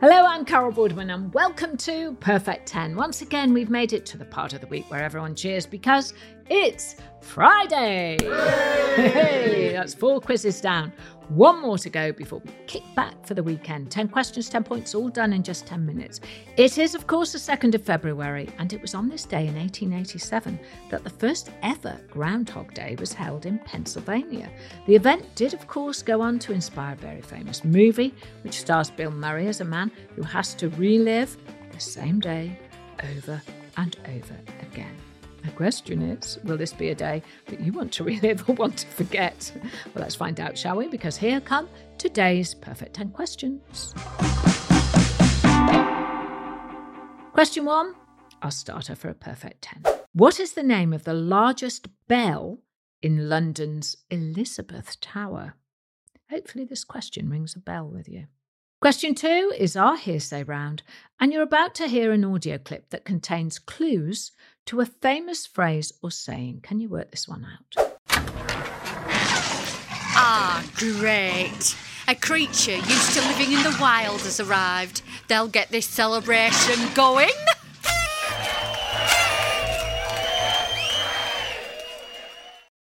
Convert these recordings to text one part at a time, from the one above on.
Hello, I'm Carol Vorderman, and welcome to Perfect 10. Once again, we've made it to the part of the week where everyone cheers because it's Friday! Hey, that's four quizzes down. One more to go before we kick back for the weekend. 10 questions, 10 points, all done in just 10 minutes. It is, of course, the 2nd of February, and it was on this day in 1887 that the first ever Groundhog Day was held in Pennsylvania. The event did, of course, go on to inspire a very famous movie, which stars Bill Murray as a man who has to relive the same day over and over again. The question is, will this be a day that you want to relive or want to forget? Well, let's find out, shall we? Because here come today's perfect 10 questions. Question one, our starter for a perfect 10. What is the name of the largest bell in London's Elizabeth Tower? Hopefully, this question rings a bell with you. Question two is our hearsay round, and you're about to hear an audio clip that contains clues to a famous phrase or saying. Can you work this one out? Ah, great. A creature used to living in the wild has arrived. They'll get this celebration going.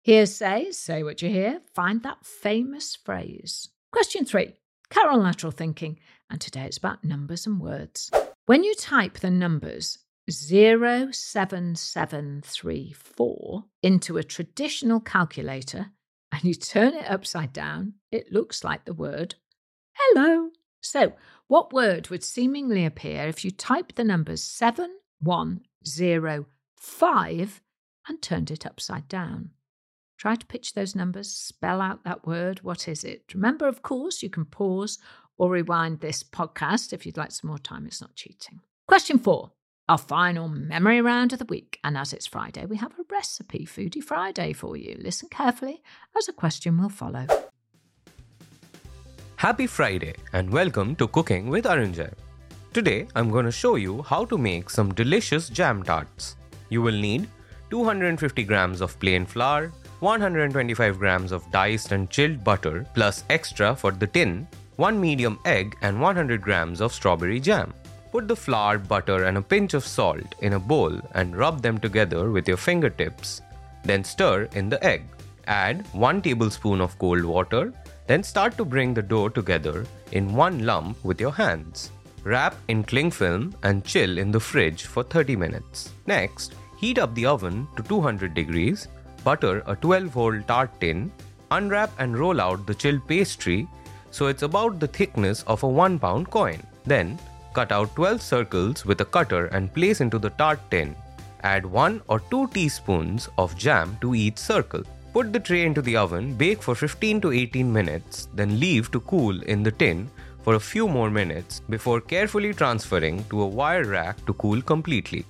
Hearsay, say what you hear, find that famous phrase. Question three Carol Lateral Thinking, and today it's about numbers and words. When you type the numbers 07734 into a traditional calculator and you turn it upside down, it looks like the word hello. So, what word would seemingly appear if you typed the numbers 7105 and turned it upside down? Try to pitch those numbers, spell out that word. What is it? Remember, of course, you can pause or rewind this podcast if you'd like some more time. It's not cheating. Question four, our final memory round of the week. And as it's Friday, we have a recipe Foodie Friday for you. Listen carefully as a question will follow. Happy Friday and welcome to Cooking with Arunjay. Today I'm going to show you how to make some delicious jam tarts. You will need 250 grams of plain flour, 125 grams of diced and chilled butter plus extra for the tin, 1 medium egg and 100 grams of strawberry jam. Put the flour, butter and a pinch of salt in a bowl and rub them together with your fingertips. Then stir in the egg. Add 1 tablespoon of cold water, then start to bring the dough together in one lump with your hands. Wrap in cling film and chill in the fridge for 30 minutes. Next, heat up the oven to 200 degrees butter a 12 hole tart tin, unwrap and roll out the chilled pastry so it's about the thickness of a 1 pound coin. Then, cut out 12 circles with a cutter and place into the tart tin. Add 1 or 2 teaspoons of jam to each circle. Put the tray into the oven, bake for 15 to 18 minutes, then leave to cool in the tin for a few more minutes before carefully transferring to a wire rack to cool completely.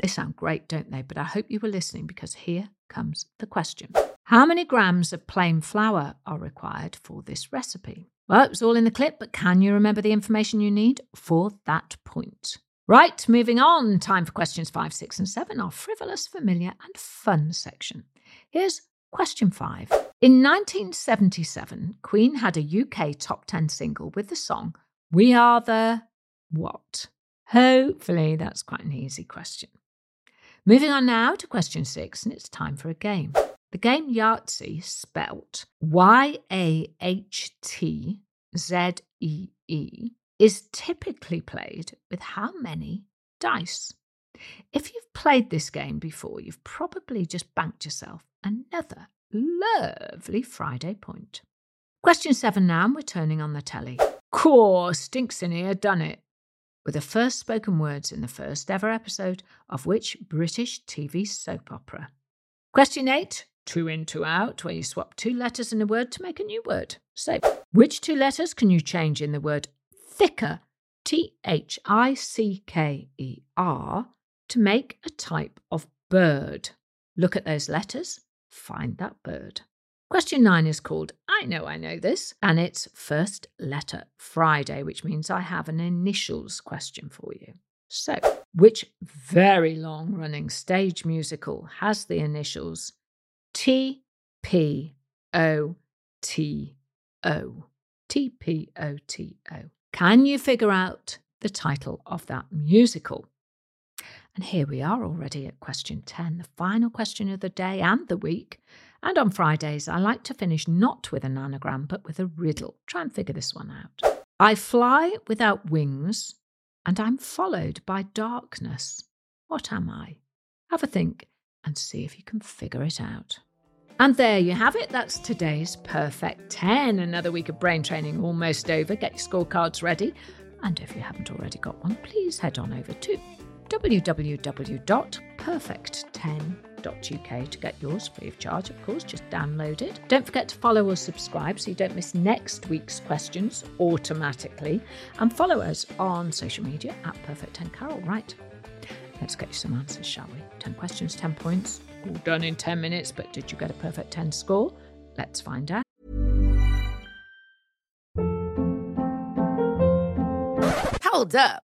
They sound great, don't they? But I hope you were listening because here comes the question How many grams of plain flour are required for this recipe? Well, it was all in the clip, but can you remember the information you need for that point? Right, moving on. Time for questions five, six, and seven, our frivolous, familiar, and fun section. Here's question five. In 1977, Queen had a UK top 10 single with the song We Are the What? Hopefully, that's quite an easy question. Moving on now to question six, and it's time for a game. The game Yahtzee, spelt Y A H T Z E E, is typically played with how many dice? If you've played this game before, you've probably just banked yourself another lovely Friday point. Question seven now, and we're turning on the telly. Core stinks in here, done it were the first spoken words in the first ever episode of which British TV soap opera? Question eight two in, two out, where you swap two letters in a word to make a new word. So, which two letters can you change in the word thicker, T H I C K E R, to make a type of bird? Look at those letters, find that bird. Question nine is called I Know I Know This, and it's First Letter Friday, which means I have an initials question for you. So, which very long running stage musical has the initials T P O T O? T P O T O. Can you figure out the title of that musical? And here we are already at question 10, the final question of the day and the week. And on Fridays, I like to finish not with an anagram, but with a riddle. Try and figure this one out. I fly without wings, and I'm followed by darkness. What am I? Have a think and see if you can figure it out. And there you have it. That's today's Perfect 10. Another week of brain training almost over. Get your scorecards ready. And if you haven't already got one, please head on over to www.perfect10.uk to get yours free of charge, of course. Just download it. Don't forget to follow or subscribe so you don't miss next week's questions automatically. And follow us on social media at Perfect10Carol. Right. Let's get you some answers, shall we? 10 questions, 10 points. All done in 10 minutes, but did you get a perfect 10 score? Let's find out. Hold up.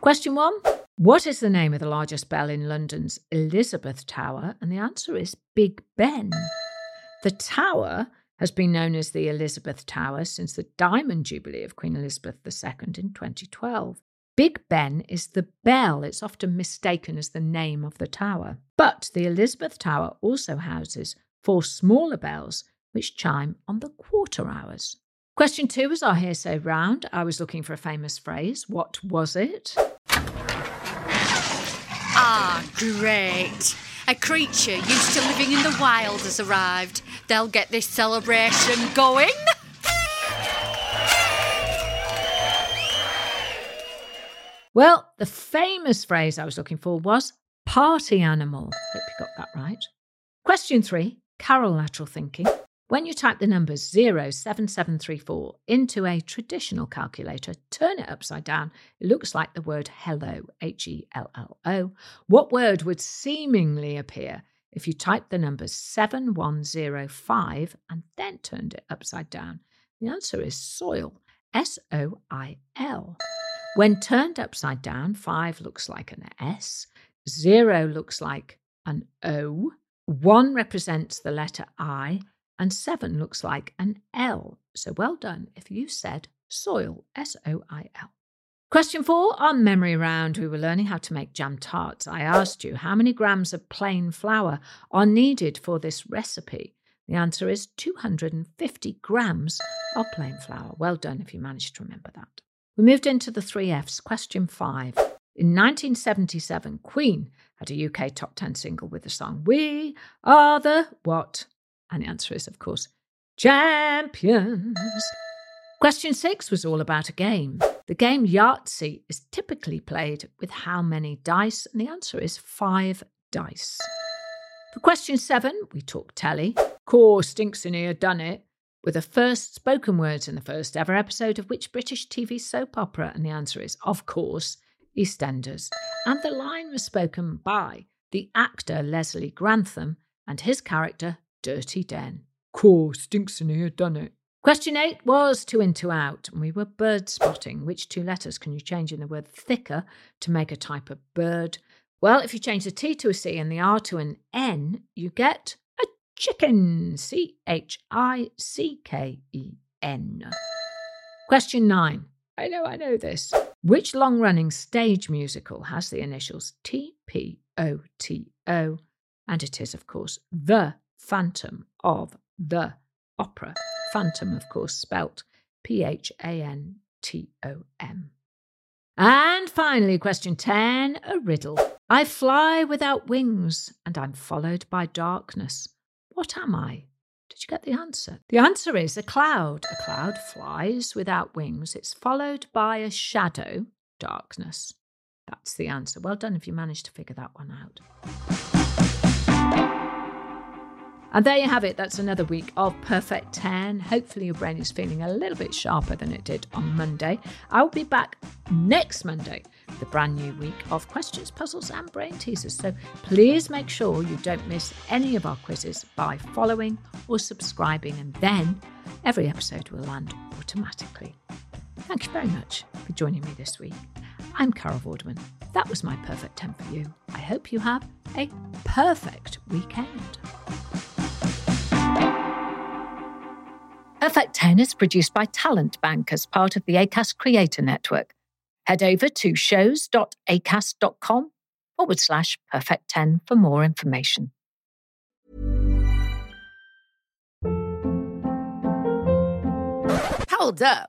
Question one What is the name of the largest bell in London's Elizabeth Tower? And the answer is Big Ben. The tower has been known as the Elizabeth Tower since the Diamond Jubilee of Queen Elizabeth II in 2012. Big Ben is the bell, it's often mistaken as the name of the tower. But the Elizabeth Tower also houses four smaller bells which chime on the quarter hours. Question two was our hearsay round. I was looking for a famous phrase. What was it? Ah, great. A creature used to living in the wild has arrived. They'll get this celebration going. Well, the famous phrase I was looking for was party animal. Hope you got that right. Question three Carol lateral thinking. When you type the numbers 07734 into a traditional calculator, turn it upside down, it looks like the word hello, H E L L O. What word would seemingly appear if you typed the numbers 7105 and then turned it upside down? The answer is soil, S O I L. When turned upside down, 5 looks like an S, 0 looks like an O, 1 represents the letter I, and 7 looks like an L. So well done if you said soil, S O I L. Question four on memory round, we were learning how to make jam tarts. I asked you how many grams of plain flour are needed for this recipe. The answer is 250 grams of plain flour. Well done if you managed to remember that. We moved into the three F's. Question five. In 1977, Queen had a UK top 10 single with the song We Are the What? And the answer is, of course, champions. Question six was all about a game. The game Yahtzee is typically played with how many dice? And the answer is five dice. For question seven, we talked telly. Core stinks in here, done it. With the first spoken words in the first ever episode of which British TV soap opera? And the answer is, of course, EastEnders. And the line was spoken by the actor Leslie Grantham and his character Dirty Den. Core stinks in here, done it. Question eight was two in, two out, and we were bird spotting. Which two letters can you change in the word thicker to make a type of bird? Well, if you change the T to a C and the R to an N, you get a chicken. C H I C K E N. Question nine. I know, I know this. Which long running stage musical has the initials T P O T O? And it is, of course, The Phantom of the Opera. Phantom, of course, spelt P H A N T O M. And finally, question 10 a riddle. I fly without wings and I'm followed by darkness. What am I? Did you get the answer? The answer is a cloud. A cloud flies without wings. It's followed by a shadow, darkness. That's the answer. Well done if you managed to figure that one out. And there you have it. That's another week of Perfect 10. Hopefully, your brain is feeling a little bit sharper than it did on Monday. I'll be back next Monday with a brand new week of questions, puzzles, and brain teasers. So please make sure you don't miss any of our quizzes by following or subscribing, and then every episode will land automatically. Thank you very much for joining me this week. I'm Carol Vorderman. That was my perfect 10 for you. I hope you have a perfect weekend. Perfect 10 is produced by Talent Bank as part of the ACAST Creator Network. Head over to shows.acast.com forward slash perfect 10 for more information. Hold up.